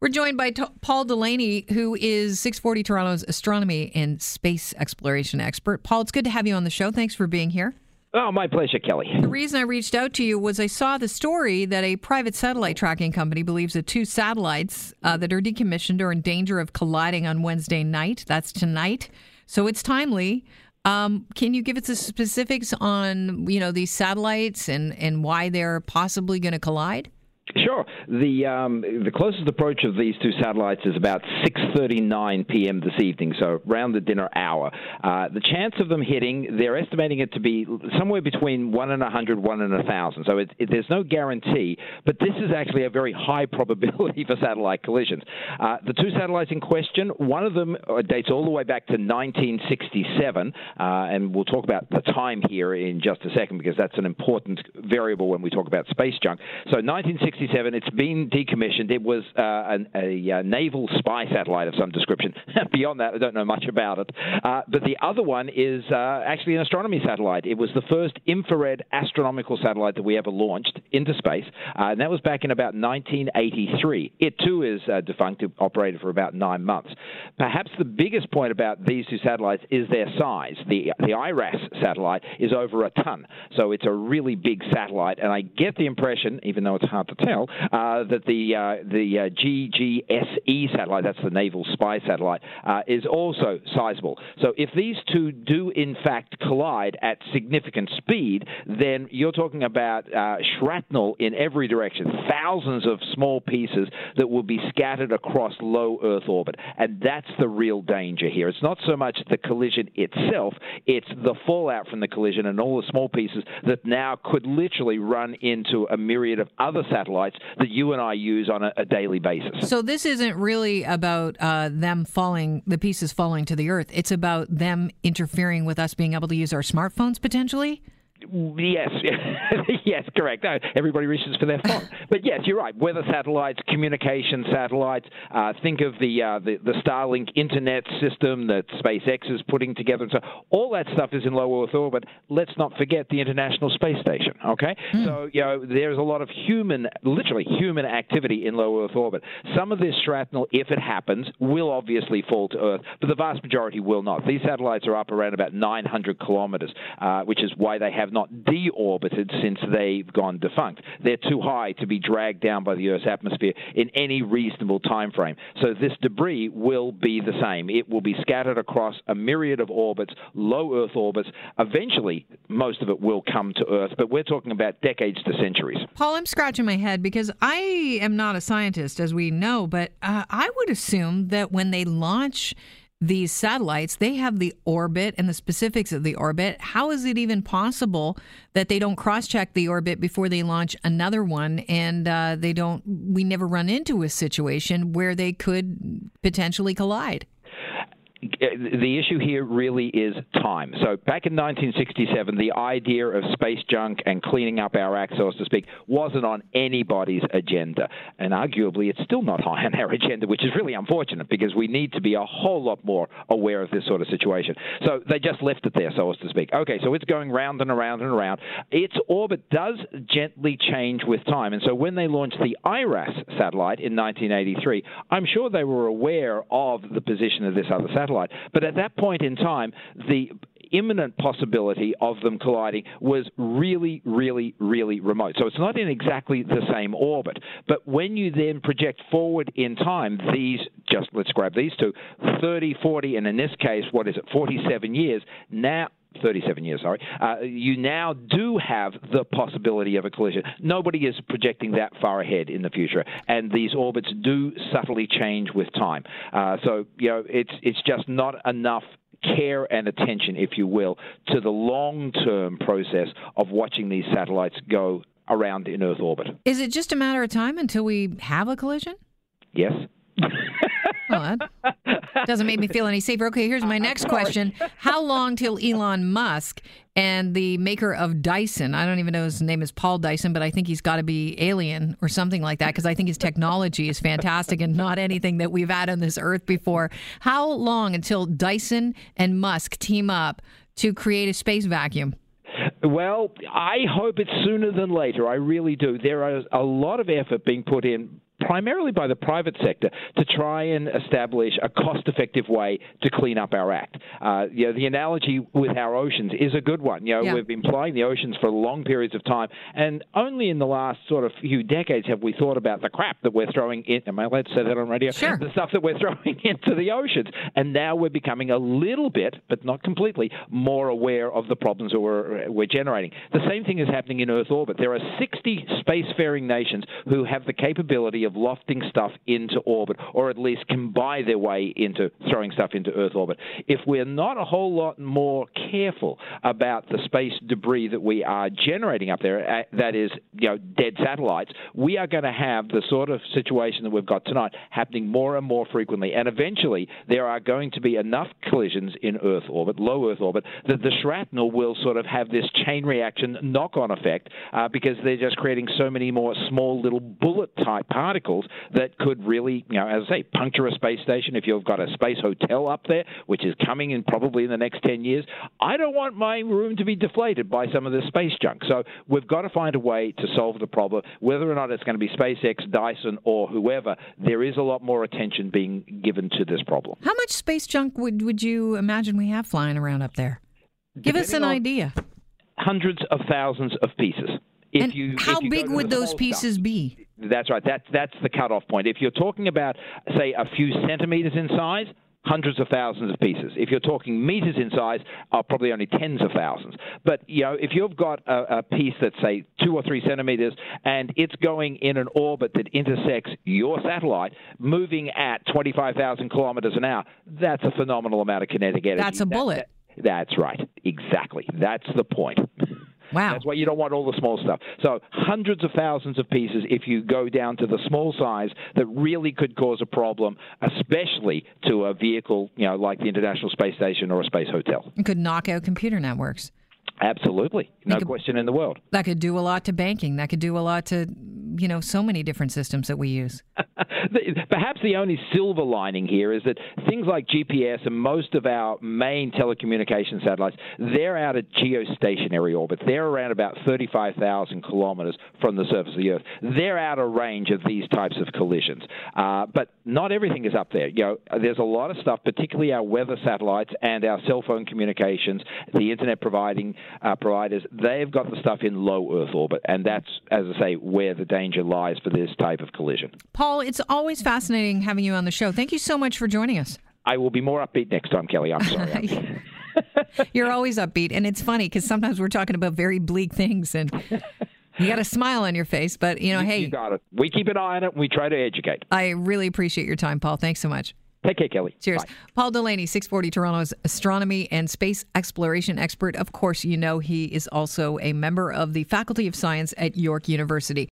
We're joined by T- Paul Delaney, who is 640 Toronto's astronomy and space exploration expert. Paul, it's good to have you on the show. Thanks for being here. Oh, my pleasure, Kelly. The reason I reached out to you was I saw the story that a private satellite tracking company believes that two satellites uh, that are decommissioned are in danger of colliding on Wednesday night. That's tonight. So it's timely. Um, can you give us the specifics on you know these satellites and, and why they're possibly going to collide? Sure. The um, the closest approach of these two satellites is about 6:39 p.m. this evening, so around the dinner hour. Uh, the chance of them hitting, they're estimating it to be somewhere between one and a hundred, one and a thousand. So it, it, there's no guarantee, but this is actually a very high probability for satellite collisions. Uh, the two satellites in question, one of them uh, dates all the way back to 1967, uh, and we'll talk about the time here in just a second because that's an important variable when we talk about space junk. So 1967. 1967. It's been decommissioned. It was uh, a, a, naval spy satellite of some description. Beyond that, I don't know much about it. Uh, but the other one is uh, actually an astronomy satellite. It was the first infrared astronomical satellite that we ever launched into space, uh, and that was back in about 1983. It too is uh, defunct. It operated for about nine months. Perhaps the biggest point about these two satellites is their size. The the IRAS satellite is over a ton, so it's a really big satellite. And I get the impression, even though it's hard to tell uh, that the uh, the uh, GGSE satellite, that's the naval spy satellite, uh, is also sizable. So if these two do in fact collide at significant speed, then you're talking about uh, shrapnel in every direction, thousands of small pieces that will be scattered across low Earth orbit, and that's the real danger here. It's not so much the collision itself; it's the fallout from the collision and all the small pieces that now could literally run into a myriad of other satellites satellites that you and I use on a, a daily basis. So this isn't really about uh, them falling, the pieces falling to the earth. It's about them interfering with us being able to use our smartphones potentially. Yes, yes, correct. No, everybody reaches for their phone, but yes, you're right. Weather satellites, communication satellites. Uh, think of the, uh, the, the Starlink internet system that SpaceX is putting together. So all that stuff is in low Earth orbit. Let's not forget the International Space Station. Okay, mm. so you know there's a lot of human, literally human activity in low Earth orbit. Some of this shrapnel, if it happens, will obviously fall to Earth, but the vast majority will not. These satellites are up around about 900 kilometers, uh, which is why they have have not deorbited since they've gone defunct. They're too high to be dragged down by the Earth's atmosphere in any reasonable time frame. So this debris will be the same. It will be scattered across a myriad of orbits, low Earth orbits. Eventually, most of it will come to Earth, but we're talking about decades to centuries. Paul, I'm scratching my head because I am not a scientist, as we know, but uh, I would assume that when they launch these satellites, they have the orbit and the specifics of the orbit. How is it even possible that they don't cross check the orbit before they launch another one and uh, they don't, we never run into a situation where they could potentially collide? The issue here really is time. So back in 1967, the idea of space junk and cleaning up our act, so to speak, wasn't on anybody's agenda. And arguably, it's still not high on our agenda, which is really unfortunate because we need to be a whole lot more aware of this sort of situation. So they just left it there, so to speak. Okay, so it's going round and around and around. Its orbit does gently change with time. And so when they launched the IRAS satellite in 1983, I'm sure they were aware of the position of this other satellite satellite. But at that point in time, the imminent possibility of them colliding was really, really, really remote. So it's not in exactly the same orbit. But when you then project forward in time, these, just let's grab these two, 30, 40, and in this case, what is it, 47 years, now 37 years, sorry, uh, you now do have the possibility of a collision. Nobody is projecting that far ahead in the future, and these orbits do subtly change with time. Uh, so, you know, it's it's just not enough care and attention, if you will, to the long-term process of watching these satellites go around in Earth orbit. Is it just a matter of time until we have a collision? Yes. that doesn't make me feel any safer. Okay, here's my uh, next question. How long till Elon Musk and the maker of Dyson, I don't even know his name is Paul Dyson, but I think he's got to be alien or something like that because I think his technology is fantastic and not anything that we've had on this earth before. How long until Dyson and Musk team up to create a space vacuum? Well, I hope it's sooner than later. I really do. There is a lot of effort being put in primarily by the private sector, to try and establish a cost-effective way to clean up our act. Uh, you know, the analogy with our oceans is a good one. You know, Yeah. we've been plying the oceans for long periods of time, and only in the last sort of few decades have we thought about the crap that we're throwing in. Am I allowed to say that on radio? Sure. The stuff that we're throwing into the oceans, and now we're becoming a little bit, but not completely, more aware of the problems that we're we're generating. The same thing is happening in Earth orbit. There are 60 spacefaring nations who have the capability of lofting stuff into orbit, or at least can buy their way into throwing stuff into Earth orbit. If we're not a whole lot more careful about the space debris that we are generating up there, uh, that is, you know, dead satellites, we are going to have the sort of situation that we've got tonight happening more and more frequently. And eventually, there are going to be enough collisions in Earth orbit, low Earth orbit, that the shrapnel will sort of have this chain reaction knock on effect uh, because they're just creating so many more small little bullet type particles that could really, you know, as I say, puncture a space station. If you've got a space hotel up there, which is coming in probably in the next 10 years, I don't want my room to be deflated by some of this space junk. So we've got to find a way to solve the problem. Whether or not it's going to be SpaceX, Dyson, or whoever, there is a lot more attention being given to this problem. How much space junk would, would you imagine we have flying around up there? Give us an idea. Hundreds of thousands of pieces. If and you, how big would those pieces stuff. be? That's right. That's that's the cutoff point. If you're talking about, say, a few centimeters in size, hundreds of thousands of pieces. If you're talking meters in size, uh, probably only tens of thousands. But you know, if you've got a, a piece that's say two or three centimeters and it's going in an orbit that intersects your satellite, moving at 25,000 kilometers an hour, that's a phenomenal amount of kinetic energy. That's a That- bullet. that- that's right. Exactly. That's the point. Wow. That's why you don't want all the small stuff. So hundreds of thousands of pieces if you go down to the small size that really could cause a problem, especially to a vehicle, you know, like the International Space Station or a space hotel. It could knock out computer networks. Absolutely. No could- question in the world. That could do a lot to banking. That could do a lot to, you know, so many different systems that we use. Perhaps the only silver lining here is that things like GPS and most of our main telecommunication satellites, they're out at geostationary orbit. They're around about 35,000 kilometers from the surface of the Earth. They're out of range of these types of collisions. Uh, but not everything is up there. You know, there's a lot of stuff, particularly our weather satellites and our cell phone communications, the internet providing uh, providers. They've got the stuff in low Earth orbit, and that's, as I say, where the danger lies for this type of collision. Paul, it's always fascinating having you on the show. Thank you so much for joining us. I will be more upbeat next time, Kelly. I'm sorry. You're always upbeat, and it's funny because sometimes we're talking about very bleak things, and you got a smile on your face. But you know, hey, You got it. We keep an eye on it and we try to educate. I really appreciate your time, Paul. Thanks so much. Take care, Kelly. Cheers. Bye. Paul Delaney, 640 Toronto's astronomy and space exploration expert. Of course, you know he is also a member of the Faculty of Science at York University.